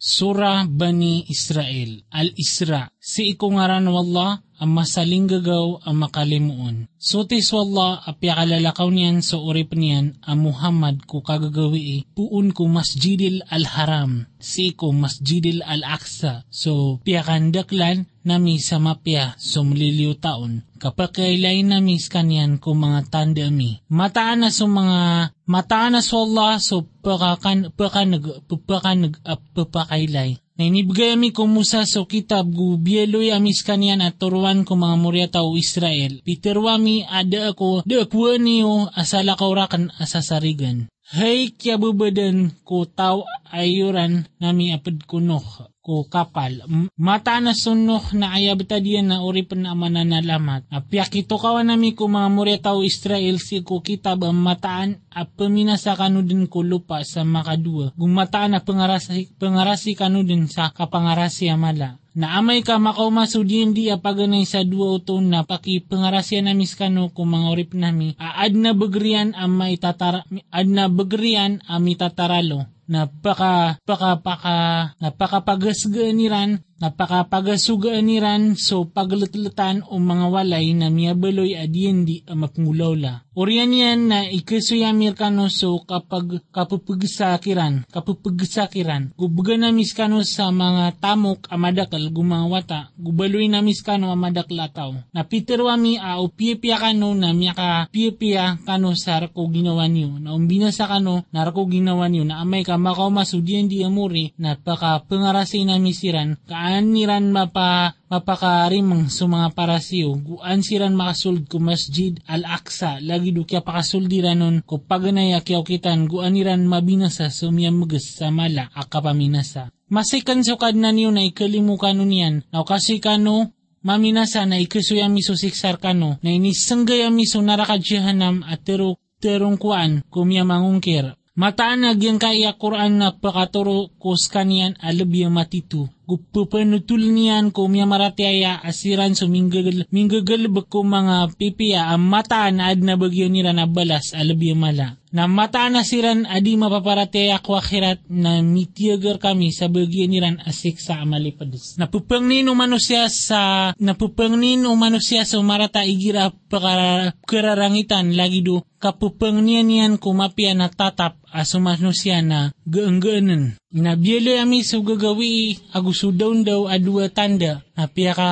Surah Bani Israel, Al-Isra, si ikungaran wallah, ang masaling gagaw ang makalimuon. Sutis wallah apya kalalakaw niyan so urip niyan ang Muhammad ko kagagawi puun ko masjidil al-haram. Si ko masjidil al-aqsa. So piyakandaklan nami sa mapya so mliliw taon kapakailay nami kanyan ko mga tanda mi. Mataan na so mga mataan na so Allah so pakakan pakanag pakanag papakailay na inibigay ami kumusa so kitab gu bieloy amis kanyan at turuan ko mga murya tao Israel. Piterwami ada ako de akwa niyo asala kaurakan asasarigan. Hay kya bubadan ko tao ayuran nami apad kunoh ko kapal. Mata na sunoh na ayabta diyan na uri pa na mananalamat. Apyak ito kawan nami ko mga murya tao Israel si ko kitab ang mataan a paminasa kanu din ko lupa sa makadua. Gumataan na pangarasi, pangarasi kanu din sa kapangarasi amala na amay ka makaumaso din di apaganay sa dua uto na paki pangarasyan na miskano kung mga orip nami. Aad na bagrian ang maitatara ad na bagrian ang mitataralo. Napaka paka paka napakapagasganiran napakapagasuganiran so paglutlatan o mga walay na miyabaloy adiyan di mapngulawla. Oriyan yan na ikasuyamir kano so kapag kapupagsakiran, kapupagsakiran. Gubuga na miskano sa mga tamok amadakal gumawata, gubaloy na miskano amadaklataw. Na Peter wami a upiepia kano na miyaka piepia kano sa rako ginawa niyo. Na umbina sa kano na rako ginawa niyo na amay ka makaw masudiyan di amuri na paka pangarasi na misiran kaan niran mapa mapakarimang sa mga parasiyo, guan siran makasuld ko masjid al-Aqsa, lagi do kya pakasuldiran nun, ko paganaya kyaw kitan, guan niran mabinasa sumiyamagas sa mala, akapaminasa. Masikan sukad na niyo na ikalimukan nun yan, na kasi kano, maminasa na ikasuya miso siksar kano, na inisanggaya miso narakadyahanam at terong terong kuan kumya mangungkir. Mataan nagyang kaya Quran na pakaturo kus kanian alabya matitu. Gupupanutul niyan ko miya maratiaya asiran so minggagal, minggagal ko mga pipiya ang mataan ad na bagyo nila na balas alabya mala. Na mataan na siran adi mapaparatiaya ko akhirat na mitiyagar kami sa bagyo niran asik sa amalipadas. Napupang nino manusya sa napupang nino manusya sa marata igira pakararangitan lagi do kapupang niyan kumapya na tatap asumano siya na gaang-gaanan. Inabyelo ami so gagawi agusudaw daw adua tanda apya ka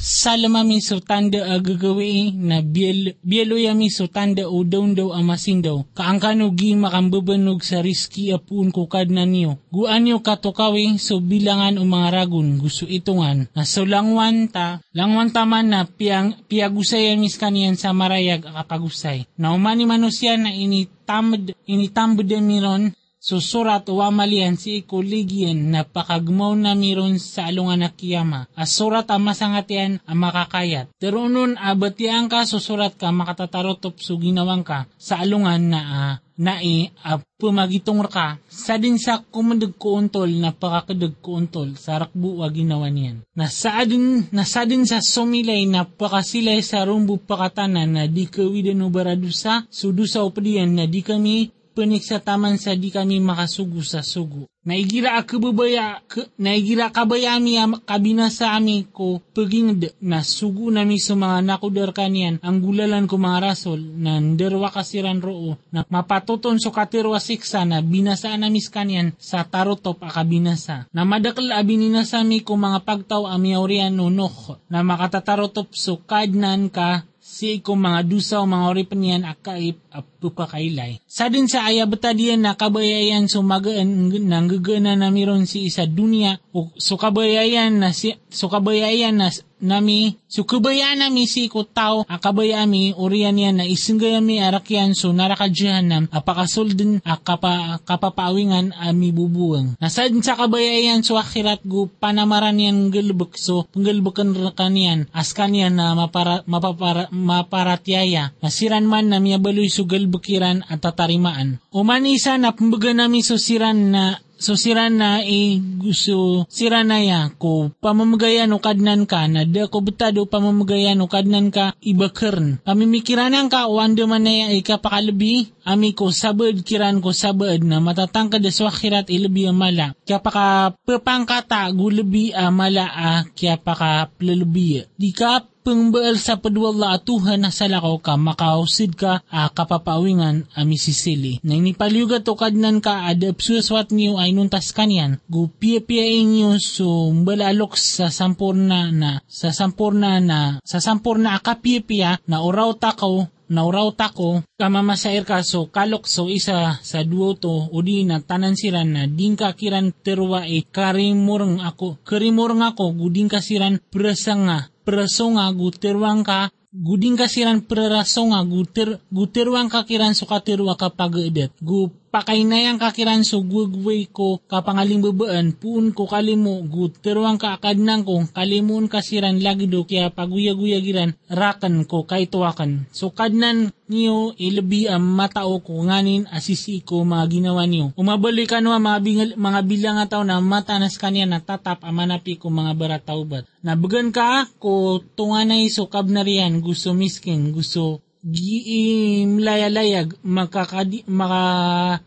salamamin so tanda agagawi na biel, bielo yami so tanda o daw daw amasin daw. Kaangkano gi makambabanog sa riski apun ko kad na niyo. Guan niyo katokawi so bilangan o mga ragun gusto itungan. Na so langwan ta, langwan ta man na piyang, piyagusay amis kaniyan sa marayag akapagusay. Na umani manusya na initamad, initambod miron susurat wa malian si ikuligyan na pakagmaw na miron sa alungan na kiyama. As surat ang masangatian ang makakayat. Pero nun abatian ka susurat ka makatatarotop so ginawang ka sa alungan na uh, nai uh, pumagitong ka sa din sa kumundag ko na pakakadag ko sa rakbu wa ginawa niyan. Nasadin, nasadin sa sumilay na pakasilay sa rumbu pakatanan na di kawidan o baradusa sudusa o na di kami panik sa taman sa di kami makasugo sa sugo. Naigira akababaya, naigira kabayami kabina sa ami ko paging na sugo nami sa mga nakudar kanian ang gulalan ko mga rasol na nderwa kasiran roo na mapatuton so katirwa siksa na binasa namis kanian sa tarotop akabinasa. Na madakal abinina sa mi ko mga pagtaw ami aurian nunok na makatatarotop so kadnan ka si ko mga dusa o mga oripan yan akaip apupakailay. Sa din sa ayabata diyan na kabayayan sumagaan nang gagana na miron si isa dunia o so kabayayan na si so kabayayan na nami so kabayan nami si ko tao akabayami orian yan na isinggayami arakyan so narakadyahan nam apakasoldin akapa kapapawingan ami bubuang. Nasad sa kabayayan so akhirat gu panamaran yan galbuk so panggalbukan kanian as kanian na mapara, mapapara, maparatyaya nasiran man na miyabaloy so galbukiran at tatarimaan. Umanisa na pambaga nami so siran na So sira na eh, gusto sira na ya ko pamamagayan o kadnan ka na da ko betado pamamagayan o kadnan ka ibakern. Pamimikiranan ka wanda man na ya ikapakalabi ami ko sabad kiran ko sabad na matatangkad sa akhirat ilabi amala. Kaya paka pepangkata gulabi amala ah kaya paka plalabi. Di ka pengbaal sa padwala atuhan na salakaw ka makausid ka a kapapawingan a misisili. Na inipaliuga to kadnan ka ada psuswat niyo ay nuntas kanyan. Gu pia-pia inyo so balalok sa sampurna na sa sampurna na sa sampurna akapia-pia na oraw takaw nauraw tako kamamasair ka so kalok so isa sa duo to o di na tanan siran na din ka kiran terwa e karimurang ako karimurang ako guding ka siran prasanga prasonga guterwang ka guding kasiran prerasonga guter guterwang kakiran so katirwa kapag edet gu pakainayang kakiran so gugway ko kapangaling babaan puun ko kalimo guterwang ka akadnang ko kalimun kasiran lagi do kaya paguya-guya giran rakan ko kay tuwakan. So kadnan niyo ilabi ang matao ko nganin asisi ko mga ginawa niyo. Umabalik ano mga, bingal, mga bilang ataw na matanas kanya na tatap amanapi ko mga barataubat nabagan ka ko tunganay so kabnarian gusto miskin gusto giim layalayag makakadi maka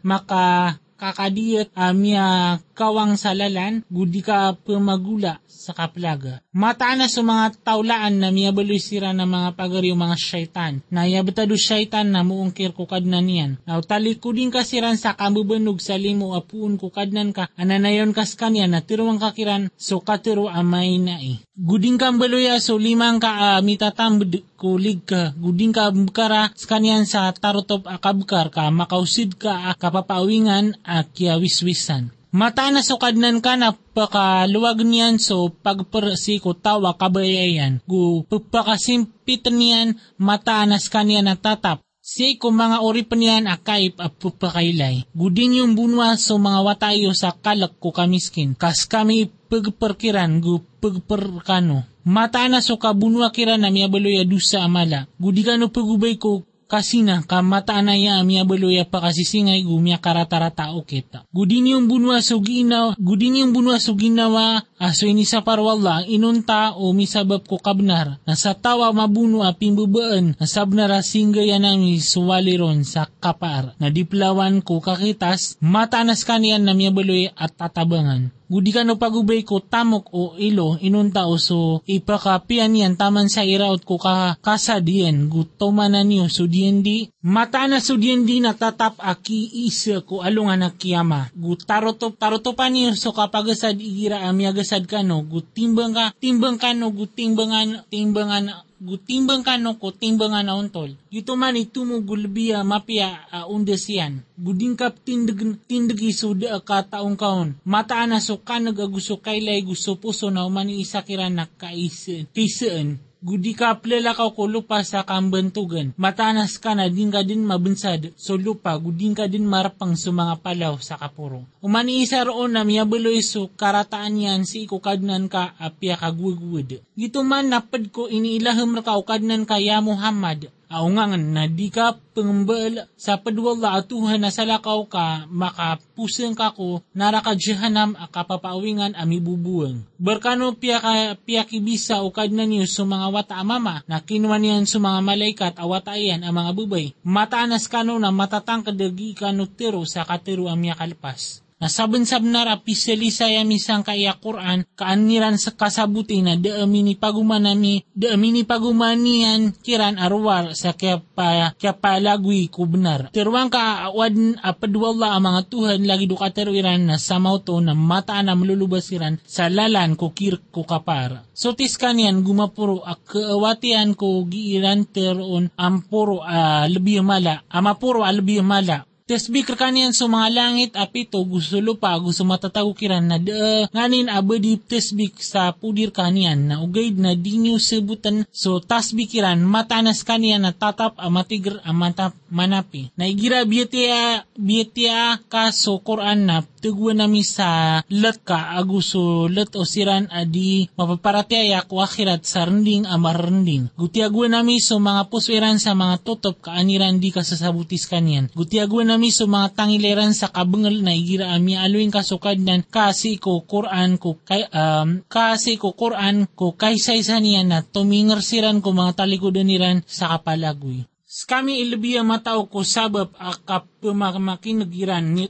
maka kakadiyat amya kawang salalan gudi ka pemagula sa kaplaga. Mataan na sa mga taulaan na miyabaloy sira ng mga pagariw mga syaitan. Na yabetado syaitan na muungkir ko kadnan yan. Now talikudin ka siran sa kamubanog sa limo apuun ko kadnan ka. Ananayon kas kanya na tiruang kakiran so katiro amay na eh. Guding ka baloya so limang ka uh, mitatambd kulig ka. Guding ka bukara kanyan sa tarotop akabkar ka makausid ka uh, kapapawingan at kiawiswisan. Mata na sukadnan ka na pakaluwag niyan so pagpersiko tawa kabayayan. Gu pagpakasimpitan niyan mata nas kanya na tatap. Si ko mga pa niyan akaip at pupakailay. Gudin yung bunwa so mga watayo sa kalak ko kamiskin. Kas kami pagperkiran gu pagperkano. Mata na so kabunwa kiran na miyabaloya dusa amala. Gudi pagubay ko kasina kamata na ya miya baloya pa kasisingay gumya karatarata o kita. Gudin yung bunwa so ginawa, gudin yung bunwa so ginawa aso ini sa parwala inunta o misabab ko kabnar na sa tawa mabuno a pimbubaan na sabnara singgaya nami suwaliron sa kapar na diplawan ko kakitas matanas kanian na miya baloya at tatabangan. Gudi ka no pagubay ko tamok o ilo inunta o so ipakapian yan taman sa iraot ko ka kasadian gutomanan niyo so diyan di mata na so diyan di natatap aki isa ko alungan na gutarotop tarotopan niyo so kapagasad igira amiagasad ka no gutimbang ka timbang ka no gutimbangan timbangan gutimbang kano ko timbangan na untol. Ito man itumo gulbiya mapia uh, undesian. Guding kap tindig, tindig isuda ka taong kaon. Mataan na so ka nagaguso kailay gusto puso na umani isa kiran na kaisaan gudi ka plalakaw ko lupa sa kambantugan. Matanas ka na din ka din mabunsad so lupa guding ka din marapang sa mga palaw sa kapuro. Umani isa roon na miyabuloy so karataan yan si ikukadnan ka apya kagwagwad. Gito man napad ko iniilaham ka ukadnan ka ya Muhammad aungangan na di ka pangambal sa padwala atuhan na salakaw ka makapusang ka ko naraka jahanam akapapawingan ami bubuang. Barkano piya ka piya kibisa o kadna niyo sa mga wata amama na kinuha niyan sa mga malaikat awatayan ang mga bubay. Mataanas kano na matatang kadagi kano tiro sa katiro amya kalpas. Nasabensab na rapiseli saya misang kaya Quran kaaniran sa kasabuti na daamini pagumanami daamini pagumanian kiran arwar sa kaya pa kaya palagwi kubnar. Tirwang ka awad apadwala ang tuhan lagi do katerwiran na samaw to na mataan na malulubasiran sa lalan ko kir ko kapara. So tis kanyan gumapuro ak kaawatian ko giiran teron ampuro uh, lebih mala amapuro lebih mala Tesbi kanian sa mga langit apito gusto lupa gusto matatago kiran na da nganin abadi tesbik sa pudir kanian na ugaid na dinyo sebutan. So tasbi kiran matanas kanian na tatap amatigr amatap manapi. Naigira biyatia, biyatia kaso Quran na tugwa nami sa let ka aguso let o siran adi mapaparatiaya ko akhirat sa rending amarending. Gutiagwa nami so mga puswiran sa mga totop kaaniran di kasasabutis kanyan. Gutiagwa nami so mga tangileran sa kabengal na igira ami aluin kasukad nan kasi ko Quran ko kay um, kasi ko Quran ko kaysay sa niya na tumingersiran ko mga talikodan niran sa kapalagoy. Kami ilabiya matao ko sabab akap pemamakinag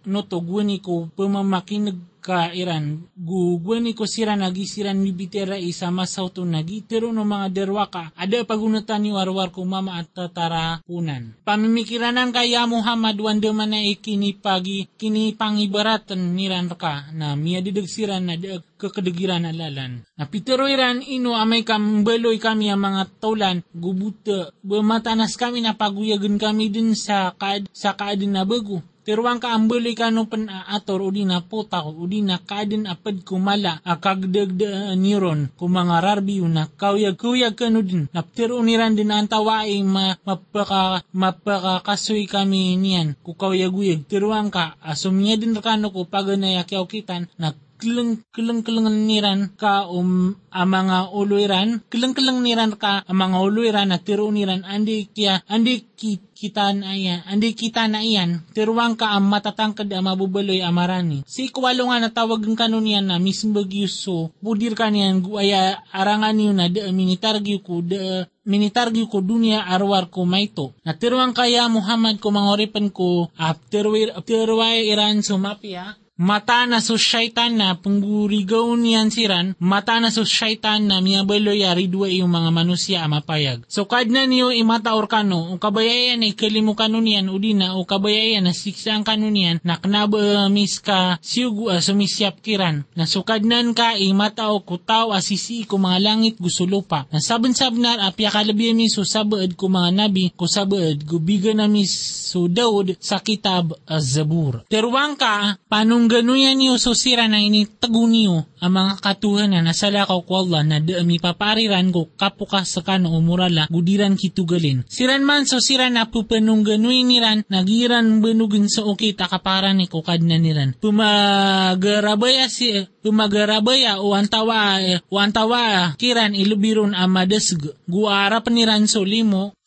no to gwani ko pemamakinag ka Iran. Gugwani ko sira nagi sira ni bitera isa masauto nagi. Pero no mga derwaka ada pagunatan ni warwar ko mama at tatara punan pamimikiranan kaya Muhammad wanda mana ikini pagi kini pangibaratan niran ka na miya didag sira na kekedegiran alalan. Na pitero iran ino amay kambeloy kami ang mga taulan gubuta bematanas kami na paguyagan kami din sa kaad sa kaadin na bago Tiruang ka ambuli ka no pan ator udi na puta ko udi na kadin apad kumala akagdagda niron. Kung mga rarbi na kawyag kuyag ka no din. Naptiro niran din ang tawai ma, mapaka mapakakasoy kami niyan. Kukawyag uyag tiruang ka asumnya din rakano ko paganay akyaw kitan na kilang kilang kilang niran ka um ang mga uluiran. Kilang kilang niran ka ang mga uluiran na tiro niran andi kya andi ki, kita na iyan andi kita na iyan tiruang ka ang matatangkad ang mabubaloy amarani si kuwalo nga natawag ng kanon yan na mismbag yuso budir ka niyan guaya arangan niyo na de minitargyo ko de minitargyo ko dunia arwar ko maito. Na tiruang kaya Muhammad ko mangoripan ko after afterway iran sumapya mata na so syaitan na punggurigaw niyan siran, mata na so syaitan na miyabalo yari dua yung mga manusia amapayag. So kad na niyo imata or o kabayayan ay kalimu kano niyan udina, o kabayayan na siksa ang kano niyan, na knabamis ka siyugu uh, sumisyap kiran. Na sukad nan ka imata o kutaw asisi ko mga langit gusulupa. Na saban sabnar apya kalabi mi so sabaad ko mga nabi, ko sabaad gubiga na mi so Daud sa kitab az-Zabur. Terwang ka, panong ganuyan niyo so sira na initago niyo ang mga katuhan na nasalakaw ko Allah na daami papariran ko kapuka sa kano umurala gudiran kitugalin. Siran man so sira na pupanong ganuyan niran nagiran benugin sa okay takaparan ni kukad na niran. Pumagarabaya si pumagarabaya o antawa o antawa kiran ilubiron amadasg guara paniran so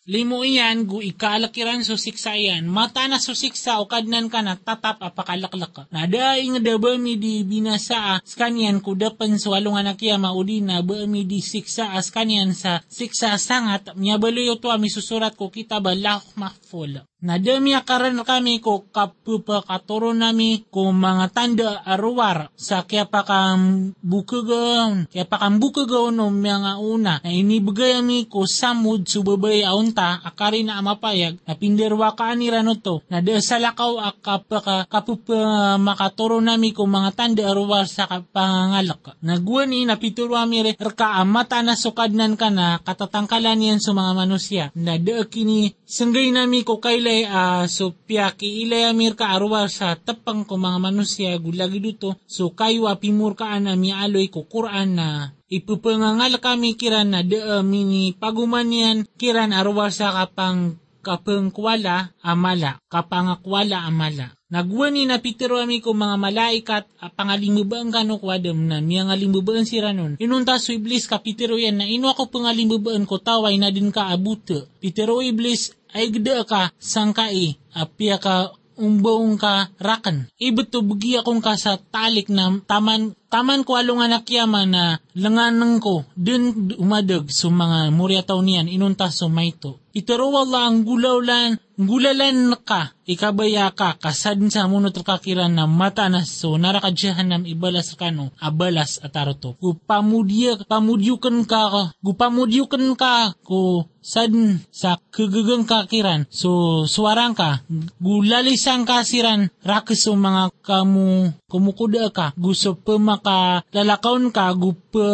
limo iyan, gu ikalakiran so siksa iyan, mata na so siksa o kadnan ka na tatap apakalaklak ka. Nada ing da mi di binasa as kanyan kudapan sa walong anak iya maudi na ba mi di siksa as kanyan sa siksa sangat, miyabaloy to ami susurat ko kita ba lahok mahful. Nadami akaran kami ko kapupakaturo nami ko mga tanda arwar sa kaya pa kang bukagon, kaya pa kang bukagon no mga una na inibigay ami ko samud subabay aunta akari na amapayag na pinderwa ka anira no to na de sa lakaw akapaka kapupa makaturo nami ko mga tanda arwar sa pangalak. Nagwan ni napituro ami re rka amata na sukadnan ka na katatangkalan yan sa mga manusia na de kini sanggay nami ko kaila ilay uh, so piyaki ilay amir ka arwar sa tapang ko mga manusya gulagi dito so kayo apimur ka ana mi aloy ko Quran na ipupangangal kami kiran na de uh, mini paguman yan kiran arwar sa kapang kapangkwala amala kapangakwala amala Nagwani na pitero ami ko mga malaikat a pangalimubaan kano kwadam na miya nga limubaan si Ranon. Inunta so iblis ka pitero yan na ino ako pangalimubaan ko taway na din ka abuto. Pitero iblis ay gda ka sangkai apya ka umbaong ka rakan. Ibeto bugi akong ka sa talik na taman taman ko along anak yaman na langanan ko din umadag so mga murya taw niyan inunta so maito. Itaro wala ang gulawlan gulalan ka, ikabaya ka, kasad sa munot kakiran na mata na so narakadyahan nam ibalas kano, abalas ataroto. Gupamudya, pamudyukan ka, gupamudyukan ka, ko sad sa kagagang kakiran, so suwarang ka, gulalisang kasiran, rakis so mga kamu, kumukuda ka, gusto pa maka ka, gupa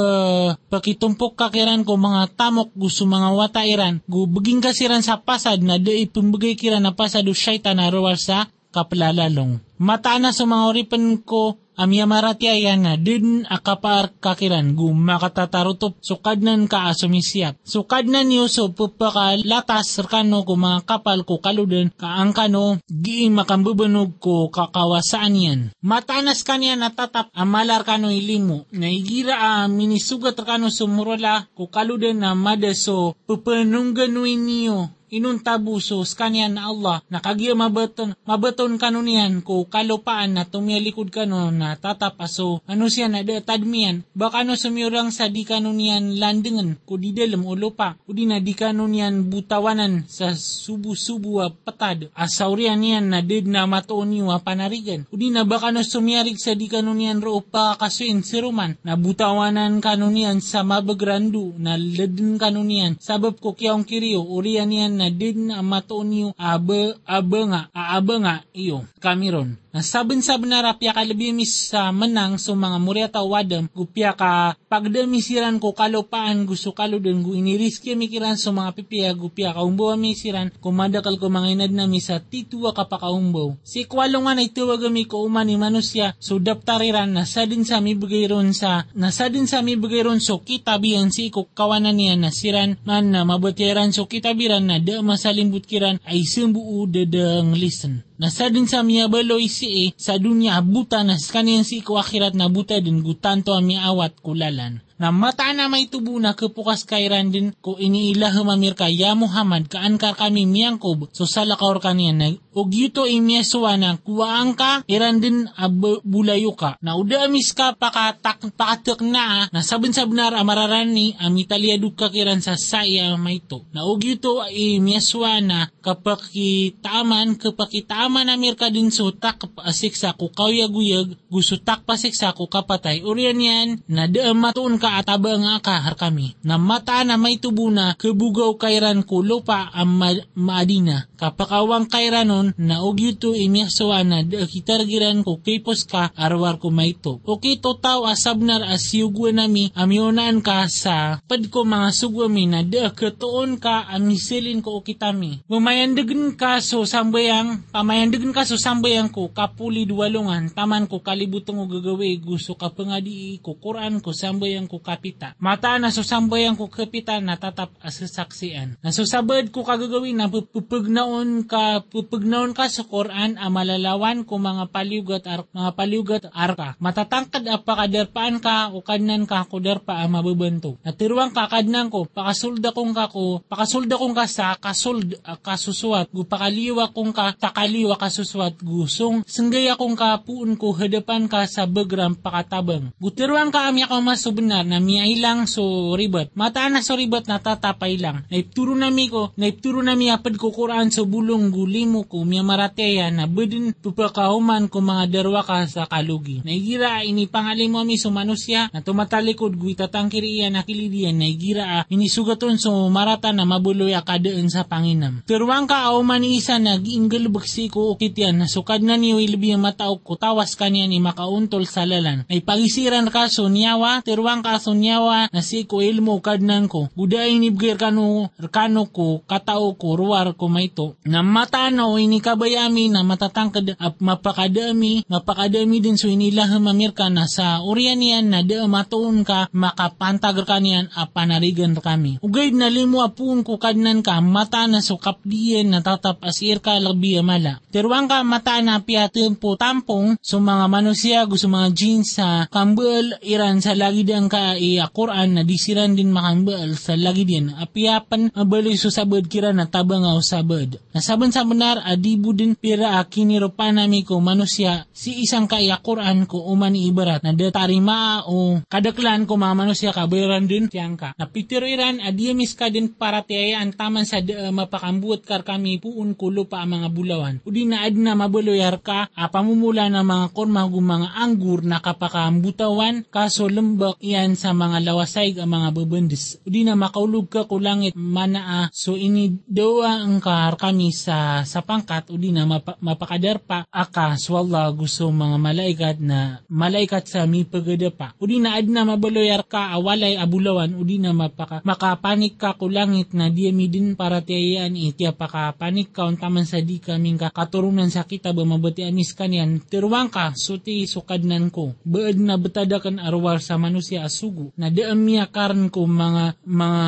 pakitumpok kakiran ko mga tamok, gusto mga watairan, gubaging kasiran sa pasad na da ipumbagay kira na pasado syaitan na rawar sa kaplalalong. Mata na sa mga oripan ko amya maratiayan na din akapar kakiran gu makatatarutop sukadnan ka asumisyap. Sukadnan Yusuf pupakalatas serkano ko mga kapal ko kaluden kaangkano giing makambubunog ko kakawasaan yan. Matanas kanya natatap amalar kano ilimu. Naigira a minisugat kano sumurala ko kaluden na madaso pupanungganuin niyo inun tabuso kanya na Allah nakagya mabaton mabaton kanunian ko kalupaan na tumialikod kano na tatapaso. Ano siya na de tadmian. Baka no sumiurang sa di kanunian landingan ko di dalam ulo pa o di na di kanunian butawanan sa subu-subu patad. Asaurian niyan na did na matuon niyo panarigan. O di na baka no sumiarig sa di kanunian ro pa kasuin si Roman na butawanan kanunian sa mabagrandu na ledin kanunian. Sabab ko kiyaong kiriyo urian niyan na din na matuon niyo abe abe nga aabe nga iyo kamiron Nasabon-sabon na rapya ka labimis sa menang so mga muriata wadam, gupya ka pagdamisiran ko kalupaan gusto kaludon gu iniriski mikiran so mga pipiya gupya ka umbaw misiran kumadakal ko mga inad na misa tituwa ka pa kaumbaw. Si kwalong nga na ituwag mi ko umani manusya so daptariran nasa din sa mi ron sa nasa din sa mi ron so kitabihan si ko kawanan niya nasiran man na mabutiran so kitabiran na da masalimbut kiran ay sumbu dadang listen. Nasa din sa miya baloy si e, sa dunya buta na kaniyang si ko akhirat na buta din gutanto ang awat kulalan na mata na may tubo na kepukas kairan din ko iniilah mamir ka ya Muhammad kaankar kami miyangkob? So salakaor kaniya na og yuto imyaswa na kuwaang ka iran din ka. Na uda amis ka pakatak pakatak na na sabon sabnar amararani am Italia ka kiran sa saya may to. Na og yuto imyaswa na kapakitaman kapakitaman amir ka din so tak pasiksa ko kawyaguyag gusto tak pasiksa ko kapatay. Urian yan na daam matuon ka ataba nga kahar kami, na mata na may tubo na kebugaw kairan ko lupa ang ma- maadina. Kapakawang kairanon na ugyuto imyasawa na kitargiran ko kipos ka arwar ko may to. O kito tao asabnar asyugwa nami amyonan ka sa pad ko mga sugwami na de ketoon ka amisilin ko o kitami. Bumayandagan ka so sambayang, pamayandagan ka so sambayang ko kapuli duwalungan, taman ko kalibutong o gagawi gusto ka pangadi ko Quran ko sambayang ko kapita. Mata na susambayang ko kapita natatap asasaksian. Nasusabad ko kagagawin na pupugnaon ka pupugnaon ka sa Quran a malalawan ko mga paliugat ar mga paliugat arka. Matatangkad a pakadarpaan ka o kadnan ka kudarpa a mababanto. Natiruang kakadnan ko pakasulda kong ka ko pakasulda kong ka sa kasuld uh, kasusuat gu pakaliwa kong ka takaliwa kasusuat gusong senggaya kong ka puun ko hadapan ka sa begram pakatabang. Gutiruang ka amya ko masubenar na miyay lang so ribat. Mata na so ribat natatapay lang. Naipturo nami ko, naipturo nami apad ko Quran so bulong gulimo ko miya marateya na bedin pupakahuman ko mga darwa ka sa kalugi. Naigira ini pangalim mo mi so manusya na tumatalikod gu itatangkiri iya nakilidian naigira inisugaton so marata na mabuloy akadaan sa panginam. Turwang ka aw man isa na giinggal baksi ko ukityan na sukad na niyo ilbi mataok ko tawas kanya ni makauntol sa lalan. Ay pagisiran ka so niyawa, turwang ka so niyawa na si ko ilmo kadnan ko. Buday ni bgir kano, kano ko, katao ko, ruwar ko maito. Na matano ini kabayami na matatangkad at mapakadami, mapakadami din so inilah mamir ka na sa urian niyan na da matuon ka makapantagar ka niyan panarigan kami. Ugay na limo apun ko kadnan ka mata na so kapdiyan na tatap asir ka labi mala. Terwang ka mata na piyatin po tampong so mga manusia gusto mga jeans sa kambal iran sa lagi dang ka i Quran na disiran din makambal sa lagi din apiapan mabali so sabad kira na tabang au sabad. Nasaban sa benar adibu din pira akini nami ko manusia si isang kaya Quran ko umani ibarat na datarima o kadaklan ko mga manusia kabayaran din siyang ka. Napitiro iran adiamis ka din para tiyayaan taman sa uh, mapakambuot kar kami puun kulo pa ang mga bulawan. Udi na ad na mabuloyar ka a pamumula ng mga korma mga anggur na kapakambutawan kaso lembak iyan niyan sa mga lawasay ang mga bebendis. Udi na makaulog ka ko langit manaa so ini doa ang kahar kami sa sa pangkat udi na mapa, mapakadarpa aka swalla gusto mga malaikat na malaikat sa mi pagada Udi na ad na mabaloyar ka awalay abulawan udi na mapaka, makapanik ka ko langit na di mi din para tiyayaan itiya pakapanik ka taman sa di kaming ka katurunan sa kita ba mabati anis kanyan tiruang ka suti sukadnan ko baad na betada kan arwar sa manusia asugo na daamya karan ko mga mga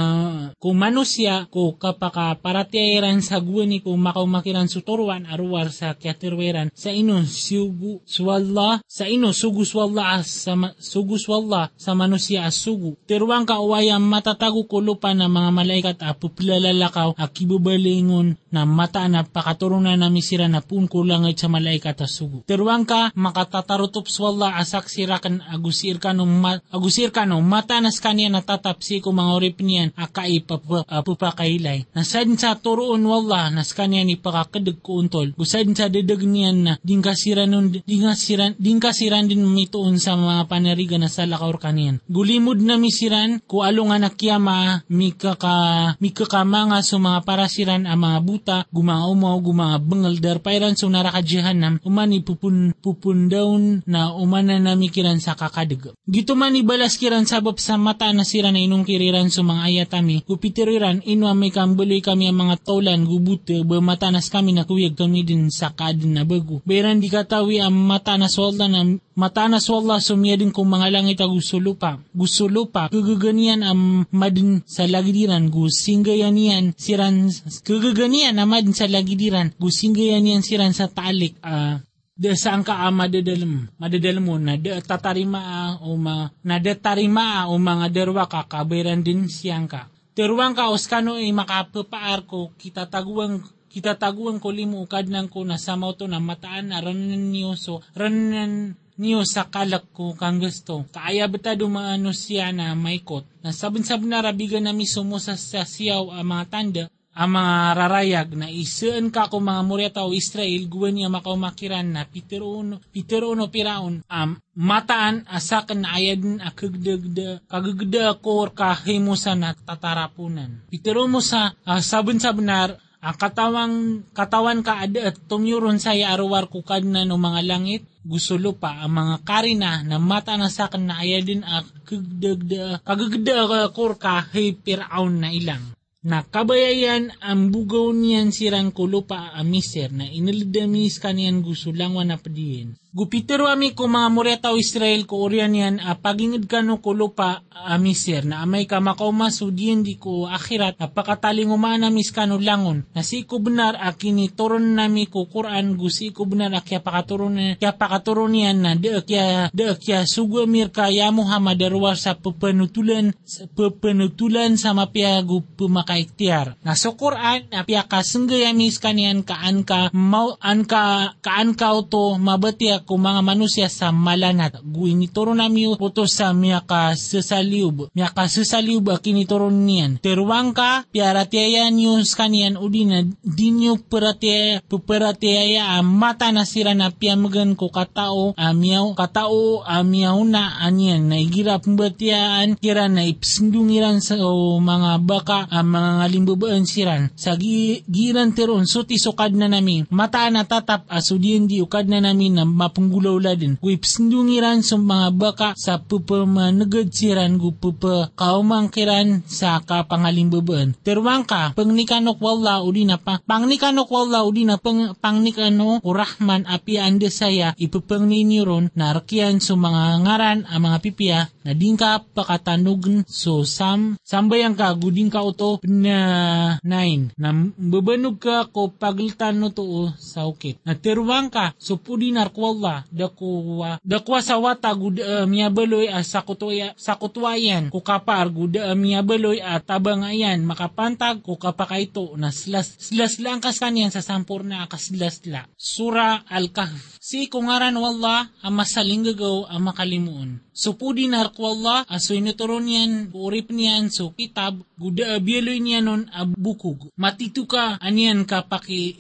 ko manusia ko kapaka paratiairan sa guwani ko makaumakiran suturuan arwar sa kiatirweran sa ino sugu swalla sa ino sugu swalla sa sugu swalla sa manusia asugo tiruang ka uwaya matatago ko lupa na mga malaikat a pupilalakaw a kibubalingon na mata na pakaturunan na misira na pun kulang sa malaikat asugo tiruang ka makatatarutup swalla asak sirakan agusir ka agusir no mata nas kanya natatapsi ko mga orip niyan akai pupakailay nasad sa turuon wala nas kanya ni pakakadag ko untol. Gusad sa dadag niyan na dingkasiran nun dingkasiran dingkasiran din mituon sa mga panariga na sa lakaw kaniyan. Gulimod na misiran ko alo nga nakyama mikaka mikakamanga so mga parasiran ang mga buta gumanga umaw gumanga bengal dar pairan so narakajihanam umani pupun pupun daun na umana na mikiran sa kakadag. Gito man ibalas kiran sabab sa mata na sira na inong kiriran sa mga ayatami, kupitiriran inwa may kambuloy kami ang mga tolan gubute ba matanas kami na kuyag kami din sa kadin na bago. Beran di katawi ang mata na swalda na mata na swalda sumiyadin kong mga langit ang gusto lupa. Gusto lupa, kagaganian ang madin sa lagidiran, gusinggayan niyan siran, kagaganian ang madin sa lagidiran, gusinggayan niyan siran sa talik. Uh, de saan ka ah, madadalam, madadalam mo na de tatarima ah, o ma, na de tarima ah, o mga derwa ka kabayran din siyang ka. Teruang ka oskano ay makapapaar ko kita taguang kita taguang ko limo ukad nang ko na sa to na mataan na ranan niyo so ranan niyo sa kalak ko kang gusto. Kaaya bata dumaano siya na maikot. Na sabon-sabon na rabigan na misumo sa siyaw ang mga tanda ang mga rarayag na isaan ka ko mga muryata o Israel guwan niya makaumakiran na piteroon piteroon o piraon um, mataan asakan na ayadin a kagdagda kagagda ko kahimusa na tatarapunan piteroon mo sa uh, sabon-sabonar ang katawang katawan ka ada at tumyuron sa arwar ko kadna no mga langit gusulo pa ang mga karina na mata na sa na ayadin a kagdagda kagagda ko kahipiraon na ilang na kabayayan ang bugaw niyan sirang kulupa a miser na inalidamis kaniyan gusto lang na padiin. Gupitero ami ko mga moreta o Israel ko orian yan a pagingid ka no kulupa a miser na amay ka makaumas diyan di ko akhirat na pakataling umana mis kano langon. Na si ko benar a kinitoron nami ko Quran gusi ko benar a kya pakaturon kya pakaturon yan na de kya de kya sugo mir ka ya Muhammad darwa sa pepenutulan sa pepenutulan sa mapiagu pumakaiktiar na so Quran na piya ka mis kanian kaan ka mau an ka kaan ka to mabati ko mga manusia sa malanat. Guinitoro nami puto sa miya ka sesaliub. Miya ka sesaliub kinitoro niyan. Teruang ka, piaratiaya niyo kanian udina dinyo peratiaya, puperatiaya mata na sira na piamagan ko katao, amiyaw, katao, amiyaw na aniyan na igira pembatiaan kira na ipsindungiran sa o, mga baka ang mga ngalimbabaan siran. Sa gi, giran teron, so tisokad na namin. Mata na tatap asudian di ukad na namin na mapunggulaw din. Kung ipsindungiran sa mga baka sa pupamanagad siran gu pupa kaumangkiran sa kapangalimbabaan. Terwang ka, pangnikanok wala udi na pa, pangnikanok wala udi na pang, pangnikano urahman api ande saya ipupangninyoron na rakian sa mga ngaran ang mga pipia na din ka pakatanugan so sam sambayang ka guding ka uto na nine. Na babanog ka ko paglitan no to sa ukit na terwang ka so pudi narkwal Allah dakuwa dakwa sa wata gud uh, miyabaloy uh, sa kutuya sa kutwayan. Ku kapar gud uh, miyabaloy at uh, tabang ayan makapantag ku kapakaito na slas slas lang kas kanyan sa sampur na kaslas la sura al-kahf. Si kungaran wallah ang masaling gagaw ang makalimuon. Supudi na ko Allah, aso inuturon niyan, urip niyan, so kitab, guda abiyaloy niya nun abukog. Matitu ka, aniyan ka paki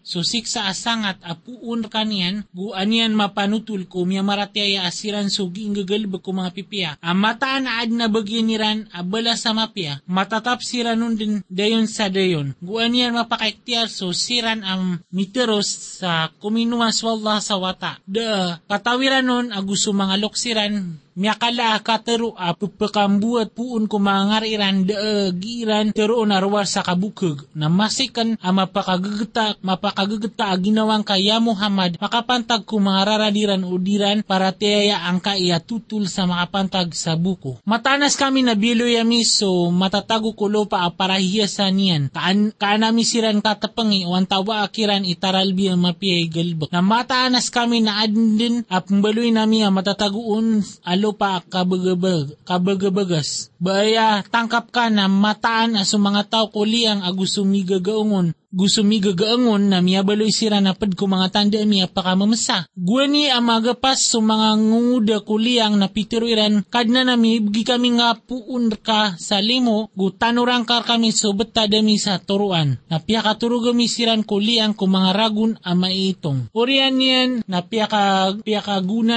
so siksa asangat apuun ka niyan, gu aniyan mapanutul ko, miya maratiaya asiran so giinggagalba ko mga pipiya. Amataan aad na bagyan niran, abala sa mapya, matatap siran din dayon sa dayon. Gu aniyan mapakaiktiyar, so siran am miteros sa kuminuas wallah sa wata. Da, katawiran nun, aguso mga loksiran, Miyakala katero a pupakambuat puun ko mangariran daagiran tero narwar sa kabukog na masikan a mapakagagata mapakagagata a ginawang kaya Muhammad makapantag ko mga raradiran o diran para tiyaya ang kaya tutul sa makapantag sa buko. Matanas kami na biloyami so matatago ko lopa a parahiyasan niyan. Kaan, kaanami siran katapangi o tawa akiran itaralbi ang mapiyay galbak. Na mataanas kami na adin din a pambaloy nami a matatagoon alo lupa kabegebeges Baya tangkap ka na mataan sa mga tao kuliang agusumigagaungon gusto mi gagaangon na miyabaloy sira na pad ko mga tanda miya pakamamasa. Gwani ang magapas so mga nguda kuliyang na pitiruiran kadna na mi bigi kami nga puun ka sa limo gutanurang kar kami so beta dami sa turuan. Na piya ka turugami siran kuliyang ko mga ragun ang maitong. Urian niyan na piya ka, piya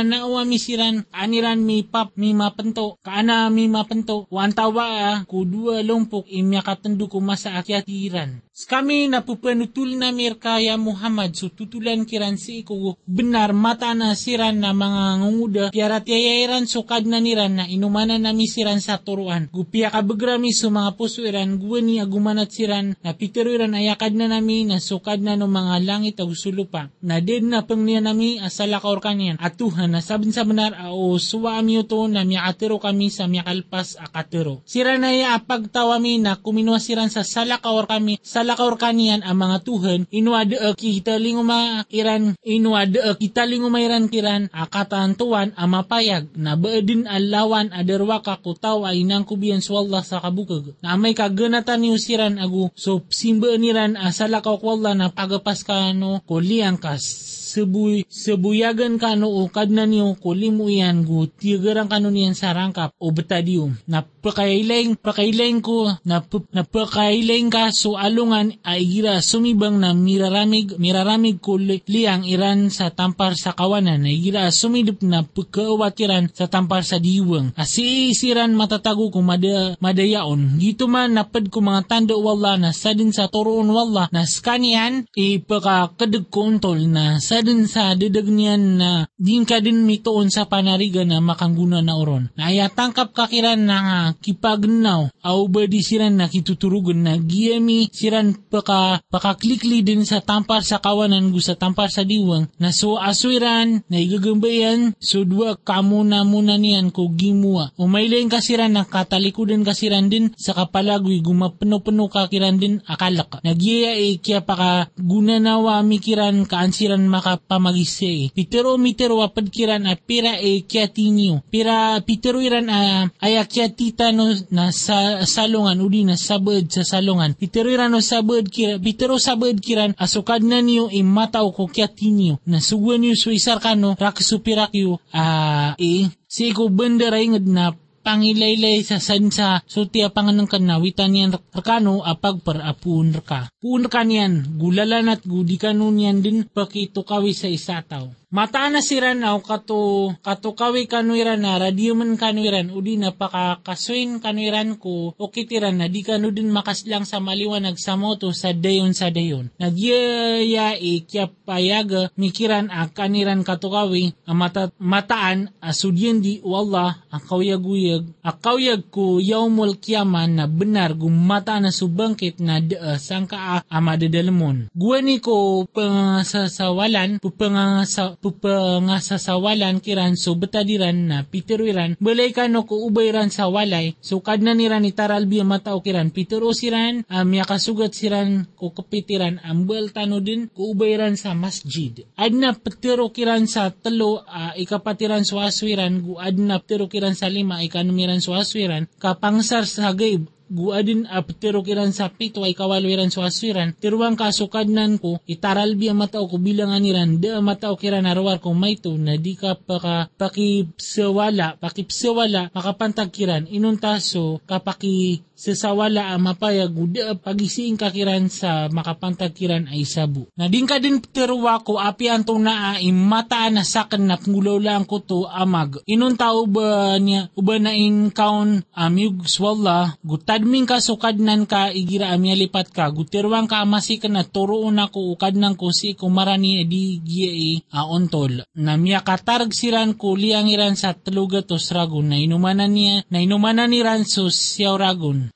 na uwa mi siran aniran mi pap mi mapanto kaana mi mapanto wantawa kudua lumpok imya katandu ko masa akyatiran. Kami na pupanutul na mirkaya Muhammad so tutulan kiran si iko benar mata na siran na mga ngunguda piarat yayairan sukad na niran na inumanan na misiran sa turuan. Gupia kabagrami so mga puso iran guwani agumanat siran na pitiruiran ayakad na nami na sukad na no mga langit ag sulupa. Na din na pangniya nami asala kaor kanyan atuhan na sabin sa benar o suwa ami to na miakatiro kami sa miakalpas akatiro. Sira na apagtawami na kuminwa siran sa salakaor kami sa salakaor kanian ang mga tuhan, inuada kihitaling umairan, inuada kitaling umairan kiran, akatantuan ang mapayag, na baadin alawan adarwa ka kutaw ay nang kubiyan swalla sa kabukag, na may kaganatan ni usiran agu, so simba niran asalakaw kwalla na pagapas ka no, kuliang kas sebuy sebuyagan kano o kadna niyo kulimu yan gu tiyagarang kano niyan sa rangkap o betadium. Na pakailaing pakailaing ko na, na pakailaing ka so alungan ay gira sumibang na miraramig miraramig ko liang iran sa tampar sa kawanan. Na gira sumidip na pagkawatiran sa tampar sa diwang. Asi isiran matatago ko mada, madayaon. Gito man napad ko mga tando wala na sa din sa turoon wala na skanian ipakakadag ko untol na sa din sa didag niyan na din ka din mitoon sa panariga na makangguna na oron. Na aya tangkap kakiran na nga kipagnaw au ba di siran na kituturugan na giyami siran paka pakaklikli din sa tampar sa kawanan gu sa tampar sa diwang na so aswiran na igagambayan so dua kamo na muna niyan ko gimua. Umaylayin kasiran na katalikudan kasiran din sa kapalagoy gumapano-pano kakiran din akalak. Nagyaya e kya paka guna nawa mikiran kaansiran maka pamagise. Pitero mitero apad kiran a pira e kiatinyo. Pira pitero iran a aya kiatita no na sa salungan udi na sabad sa salungan. Pitero iran no sabad kira pitero sabad kiran asukad na niyo e mataw ko kiatinyo. Na suwan niyo so isar kano raksupirakyo a e si ko benda ingad na pangilaylay sa sansa so tiya panganang kanawitan yan rakano apag parapun raka. Pun ka niyan, gulalan at gudi kanunyan din pakito kawi sa isataw. Mata na siran aw kato kato kawi kanuiran na radio man kanuiran udi na pakakaswin kanuiran ko o kitiran na di kanu din makaslang sa maliwanag sa moto sa dayon sa dayon. Nagyaya e kya payaga mikiran a kaniran kato kawi a mata, mataan asudyan di wala ang kawyaguyag a kawyag ko yaumul kiyaman na benar gumata na subangkit na daa sangka a amadadalamon. Guwani ko pangasasawalan pupangasa pupangasasawalan kiran so betadiran na pitiruiran balay kano ko ubayran sa walay. So kadna niran itaral biya matao kiran pitiro siran um, yakasugat siran ko kapitiran ambal tano din ko ubayran sa masjid. Adna petiro kiran sa telo uh, ikapatiran sa aswiran gu adna petiro kiran sa lima ikanumiran sa aswiran kapangsar sa gaib guadin aptero kiran sa pito ay kawalo iran so aswiran tiruang kasukadnan ko itaral biya matao ko bilang aniran de matao kiran arwar ko maito na di ka paka pakipsewala pakipsewala makapantag kiran. Inuntaso kapaki sasawala ang mapayag uda pagisiing kakiran sa makapantagkiran ay sabu. Nading ka din terwa ko api antong naa imata na sakan na ngulaw lang ko to amag. Inun tao ba niya uba na in kaun amyug swalla gutadming ka sukadnan ka igira amya lipat ka gutirwang ka amasi ka na turoon ako ukadnan ko si kumarani di giai a ontol. Na miya katarag siran ko liangiran sa tlugatos ragon na inumanan niya na inumanan ni Ranso siyaw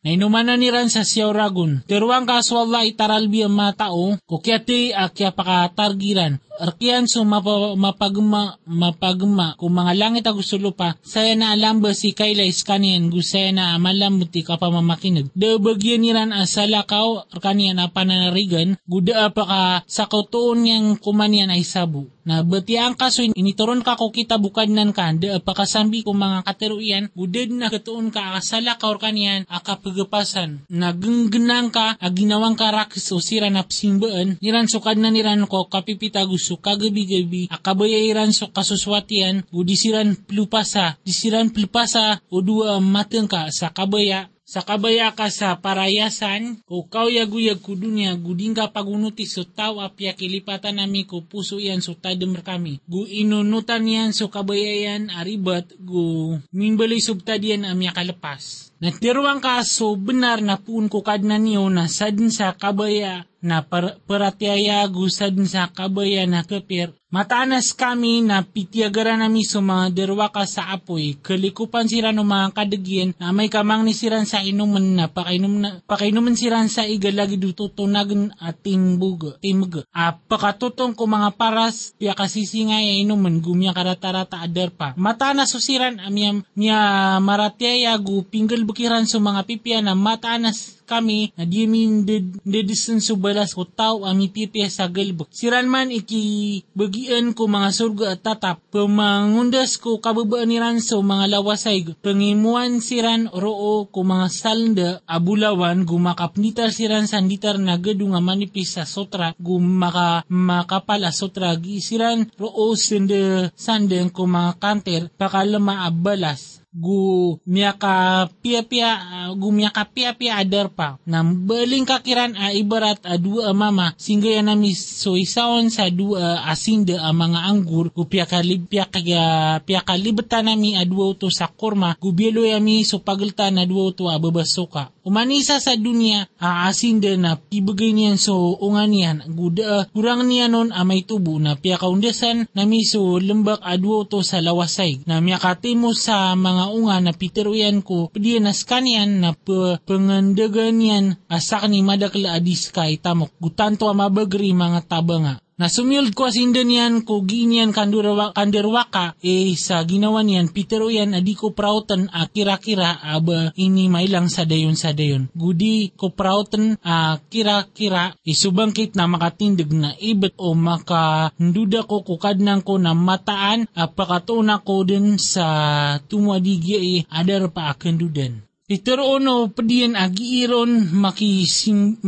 ragon na ni ran sa siyaw ragun. Teruang kaswalla itaralbi ang mga tao, kukyati akya pakatargiran. Arkian so mapa, mapagma, mapagma, kung mga langit ang gusto lupa, saya na alam ba si Kayla iskanian, gusaya na amalambuti ka pa mamakinig. Da bagyan niran asalakaw, arkanian na pananarigan, guda pa ka sa kautuon niyang kumanian ay sabu na batiang kaso initoron ka ko kita bukad nan ka da pakasambi ko mga kateruian guded na katuon ka akasala ka or kanian akapagapasan na genggenang ka aginawang ka rakis o sira na psimbaan niran sukad na niran ko kapipita gusto kagabi-gabi akabaya iran so kasuswatian o disiran plupasa disiran plupasa o dua mateng ka sa kabaya sa kabaya ka sa parayasan, o kauyag-uyag ko dunya, guding ka pagunuti so tao apya kilipatan nami ko puso yan so tadem kami. Gu inunutan yan so kabayayan aribat, gu mimbali subtadian amya kalapas. Natiruang ka so benar na pun ko kadna niyo na sadin sa kabaya na per, peratiaya gusad sa kabaya na kepir. Matanas kami na pitiagara nami sa mga derwaka sa apoy, kalikupan sira ng mga kadagyan na may kamang ni siran sa inuman na pakainom pakainuman siran sa igalagi dututunagan at timbug, timug. A pakatutong ko mga paras, piya kasisi nga inuman, gumya karatarata adar pa. Matanas so siran amyam, miya maratiaya gu pinggal bukiran sa mga pipya na matanas kami na di min dedisan subalas ko tao ami pipiya sa galbok. Siran man iki bagian ko mga surga at tatap. Pamangundas ko kababaan ni Ranso mga lawasay. Pangimuan siran roo ko mga salda abulawan gumakapnitar siran sanditar na gadu nga manipis sa sotra gumaka makapal a sotra gisiran roo sende sandeng ko mga kanter pakalama abalas gu miyaka pia-pia uh, gu miyaka pia-pia adar pa. Na baling kakiran a uh, ibarat a uh, dua mama singga yan nami so isaon sa dua asinda a mga anggur. Gu pia kalib pia kaya pia kalibetan nami a dua to sa kurma gu bielo yami so pagelta na dua to a babasoka umanisa sa dunia a asinda na niyan so ungan niyan guda kurang niya nun a may tubo na pia kaundesan nami so lembak a dua to sa lawasay na miyakatimo sa mga unga na piteruyan ko pedianas kanian na pe, pengendeganian asak ni madakla adis kay tamok. Gutanto mabagri mga tabanga na sumyuld ko asindan yan ko ginyan kandurwa, kanderwaka e sa ginawa niyan pitero yan adi ko prautan a kira-kira aba ini mailang sa dayon sa dayon gudi ko prautan a kira-kira isubangkit na makatindig na ibet o makanduda ko kukadnang ko na mataan a pakatuna ko din sa tumwadigya e adar pa akandudan Itero ono pedian agi iron makisin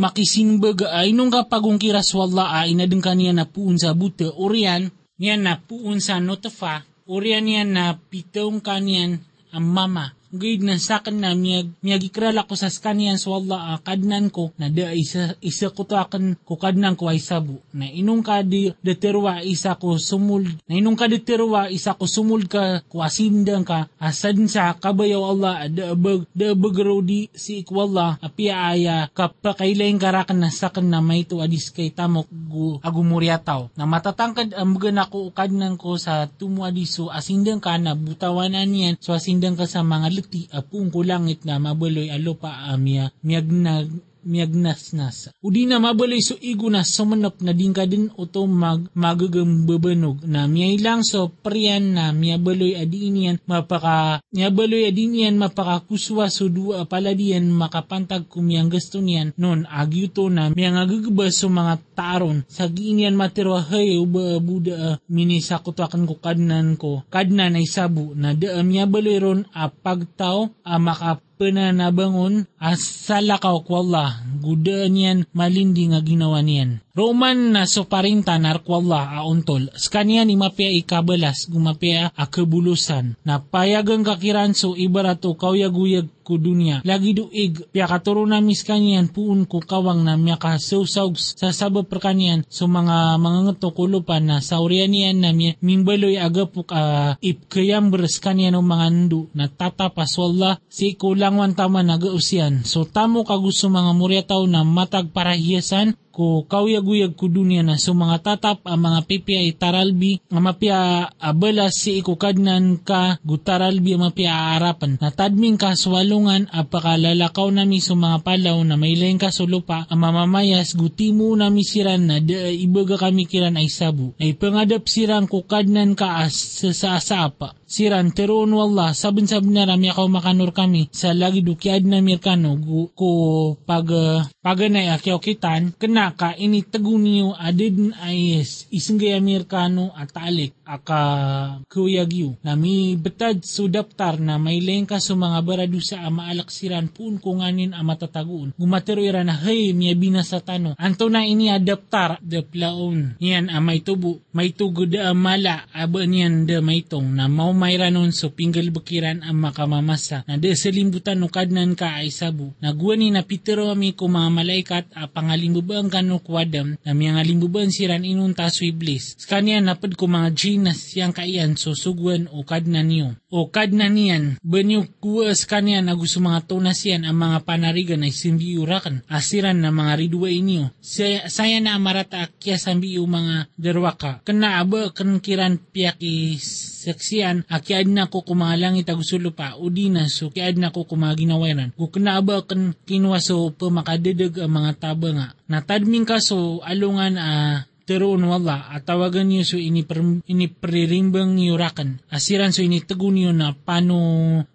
ay nung kapagong kiras wala ay inadeng kaniya na puun sa buta orian niya na puun sa notafa orian niya na pitong kaniyan ang mama gayud na sakan na miyag, miyag ikrala ko sa skanian so Allah kadnan ko na da isa, isa ko to akan ko kadnan ko ay sabu. Na inong ka di deterwa isa ko sumul na inong ka deterwa isa ko sumul ka ko asindang ka asad sa kabayaw Allah da bag da bagro di si ikwalla api aya kapakailaing karakan na sakan na may adis kay tamok gu agumuryataw na matatangkad ang mga ko kadnan ko sa tumu adiso asindang ka na butawanan yan so asindang ka sa mga ti apung ko langit na mabaloy alo pa amya miyagnag miyagnasnas. Udi na mabaloy so igo na sumanap na din ka din uto mag magagambabanog na miyay lang so priyan na miyabaloy adinian mapaka miyabaloy adinian mapaka kuswa so dua paladian makapantag kumiyang gusto niyan. Non agyuto na miyang so mga taron. Sa giinian materwa hay uba buda minisa ko kadnan ko. Kadnan ay sabu na da miyabaloy ron a pagtaw a makap pananabangon as salakaw ko Allah, gudaan yan malindi nga ginawa niyan. Roman na so parinta narkwalla auntol, skanian imapia ikabalas gumapia akabulusan, na payagang kakiran so ibarato kawyaguyag ko dunya. Lagi duig, pia katuro na miskanyan puun ko kawang na miya kasawsaw sa sabab perkanian so mga mga ngato kulupan na saurian niyan na miya mimbaloy agapuk uh, ipkayam beres kanyan o mga ndu na tatapas wala si kulangwan tama nagausyan. So tamo kagusto mga muryataw na matag parahiyasan ko kawyaguyag ko dunya na so mga tatap ang mga pipya itaralbi nga mapya abalas si ikukadnan ka gutaralbi ang mapya aarapan. Natadming ka swalungan apakalalakaw nami so mga palaw na may laing kasulupa ang mamamayas gutimo nami siran na ibaga kami kiran ay sabu. Ay pangadap sirang kukadnan ka as sa asapa siran teroon wallah sabun sabun na rami ako makanur kami. Sa lagi dukiad na mirkano gu, ko pag uh, paganay akyaw kitan kena ka ini niyo adid ay isang gaya mirkano at alik aka kuyagyo na mi betad so daptar na may lengka so mga baradusa a maalaksiran pun ko nganin a matataguon gumatero ira na hey miya binasa tano anto na ini adaptar de plaon yan a may tubo may tugod mala aba niyan de may na mau mayranon so pinggal bukiran ang makamamasa na de sa limbutan no kadnan ka ay sabu. Nagwani na pitero ami ko mga malaikat a pangalimbuban kano kwadam na mga limbuban siran inun taso iblis. Skanya napad ko mga ginas siyang kaiyan so sugwan o kadnan niyo. O kadnan niyan, banyo kuwa skanya na gusto mga tunas yan ang mga panarigan ay simbiurakan. Asiran na mga ridwa inyo. Saya, saya na amarata akya sambi mga derwaka. Kena aba kan kiran piyakis saksian akiad na ko kumalangit agusulo pa udina so kiad na ko kumaginawaran ko kanaba kan kinwa so pamakadedeg ang mga taba natadming ka so alungan a uh, teroon wala at tawagan niyo so ini, per, ini pririmbang yurakan asiran so ini tegun niyo na pano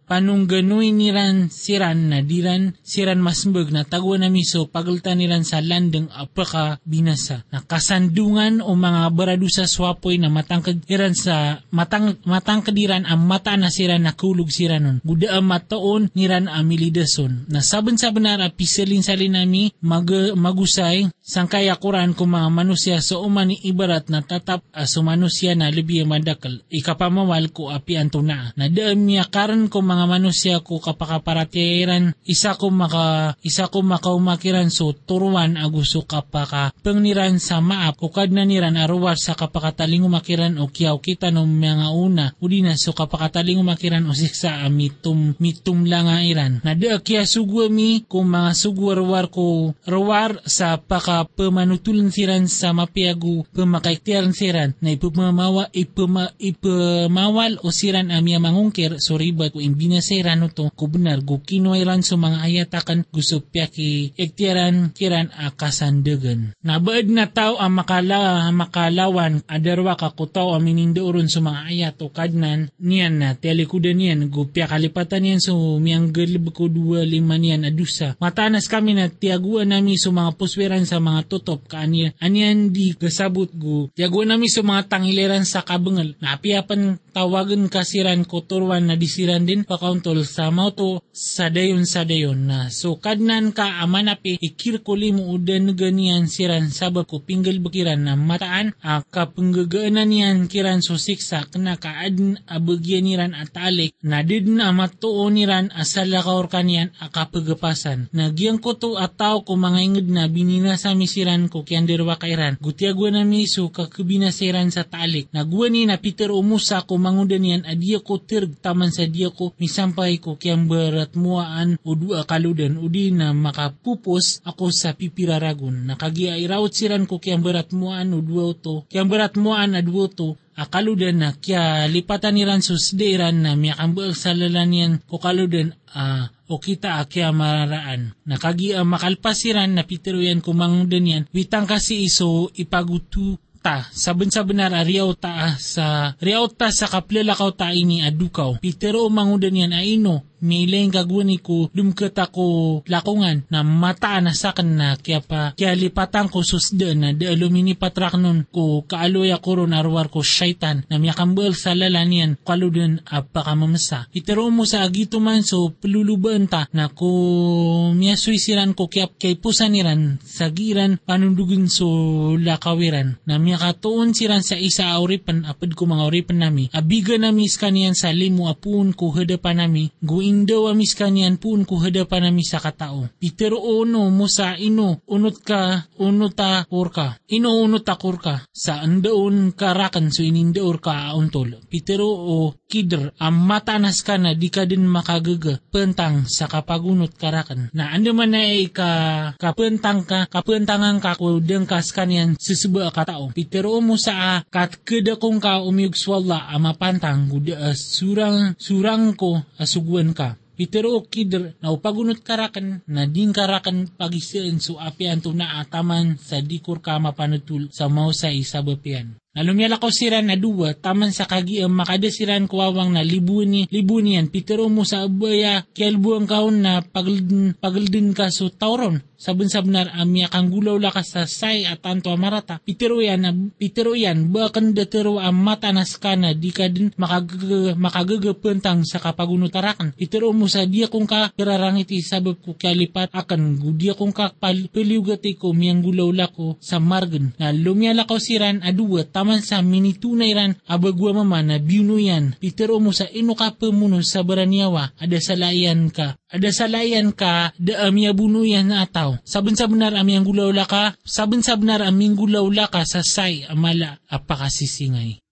panung ganoy niran siran na diran siran masmbag na tagwa na miso pagalta niran sa landeng apaka binasa. Na kasandungan o mga baradu sa swapoy na matangkad iran sa matang matangkadiran ang mata na siran na kulog siranon guda ang mataon niran amilidason na saben sa benar pisilin sa linami mag, magusay sangkaya kuran ko mga manusya so umani ibarat na tatap aso manusya na libi madakal. Ikapamawal ko api anto na. Daam karan ko mga manusya ko kapakaparatiran isa ko maka isa ko makaumakiran so turuan aguso kapaka pengniran sa maap o kad niran aruwar sa kapakataling umakiran o kiyaw kita no mga una. Udina so kapakataling umakiran o siksa mitum mitum lang iran. Na de kya sugwa mi kung mga sugwarwar ko rawar sa paka pamanutulun siran sa mapiagu pemakaiktiran siran. Na ipumamawa ipuma, ipumawal o siran amya mangungkir so ribat ko imbi binasiran to kubenar gu kinuairan sa mga ayatakan gusto piyaki ektiran kiran akasandagan. Nabaad na tao ang makala, makalawan adarwa kakutaw ang minindoron sa mga ayat o kadnan niyan na telikuda niyan gu kalipatan niyan so miyang galib ko dua lima niyan adusa. Matanas kami na tiaguan nami sa mga pusweran sa mga tutop kaaniyan aniyan di gasabot gu tiaguan nami sa mga tangiliran sa kabangal. Napiapan tawagan kasiran ko turwan na disiran din pakauntol sa mauto sa dayon sa dayon na. So kadnan ka amanapi ikirkuli mo udan ganian siran sabab ko pinggal bakiran na mataan a kapanggagaanan niyan kiran so siksa kena kaadn abagyan niran at alik na did na matuo niran asal lakaor kanian a kapagapasan na giyang ko to at tao ko mga ingid na binina sa misiran ko kiyan derwa kairan gutiagwa na miso kakabinasiran sa talik nagwani na Peter umusa ko mangudan yan adiya ko tirg taman sa diya ko misampay ko kiyang barat muaan o dua kaludan o di na makapupos ako sa pipiraragon. Nakagia irawot siran ko kiyang barat muaan o dua to. Kiyang barat muaan na dua to akaludan na kya lipatan niran sus deiran na miyakambal sa lalanian ko kaludan uh, o kita akya mararaan. Nakagi uh, makalpasiran na pitiruyan kumangdan yan, witang kasi iso ipagutu ta saben sa benar ariyaw ta sa riyaw ta sa kaplalakaw ta ini adukaw pitero mangudan yan aino milaing kaguni ko dumkat ako lakungan na mata na sa na kaya pa kaya lipatan ko susda na de alumini patrak nun ko kaaloy ako ron arwar ko syaitan na miyakambal sa lalanian kaludun apakamamasa. Itero mo sa agito man so peluluban ta na ko miya suisiran ko kaya kay pusaniran sa giran panundugin so lakawiran na miya katuon siran sa isa auripan apad ko mga auripan nami abiga nami kanian sa limo apun ko hadapan nami guing daw amis kanian pun ko hadapan nami sa katao. Itero ono mo sa ino unot ka unot ta urka ino unot ta kurka sa andaon karakan so inindaor ka auntol. Pitero o kidr ang matanas ka na di ka din makagaga pentang sa kapagunot karakan. Na ando man na ay ka kapentang ka kapentangan ka ko dengkas kanyan susuba ka tao. Pitero mo sa kat kada kong ka umiyog swalla ama pantang guda uh, surang surang ko asugwan ka. Pitero kidr na upagunot karakan na din karakan pagisaan so apian to na ataman sa dikur ka mapanutul sa mausay sa bapian. Nalumyala ko sira na duwa, taman sa kagi ang makadasiran kuwawang na libuni, libunian, pitero mo sa abaya, kialbu ang kaon na pagaldin, pagaldin ka so tauron. Sabun sabnar amya kang gulaw lakas sa say at anto amarata. Pitero yan, na, pitero yan, bakan datero ang mata nas ka na di ka din makagaga, makagagapentang sa kapagunutarakan. Pitero mo sa dia kong ka kararangiti sabab ko kalipat akan gudia kong ka paliugati ko miyang gulaw lako sa margan. Na lumyala ko siran aduwa, taman sa minitunay ran abagwa mama na binuyan. Pitero mo sa ino ka pamuno sa ada salayan ka. Ada salayan ka, da amya bunuyan ataw. Sabon sa benar amyang gulaw laka, sabon sa benar aming gulaw laka sa say amala apakasisingay.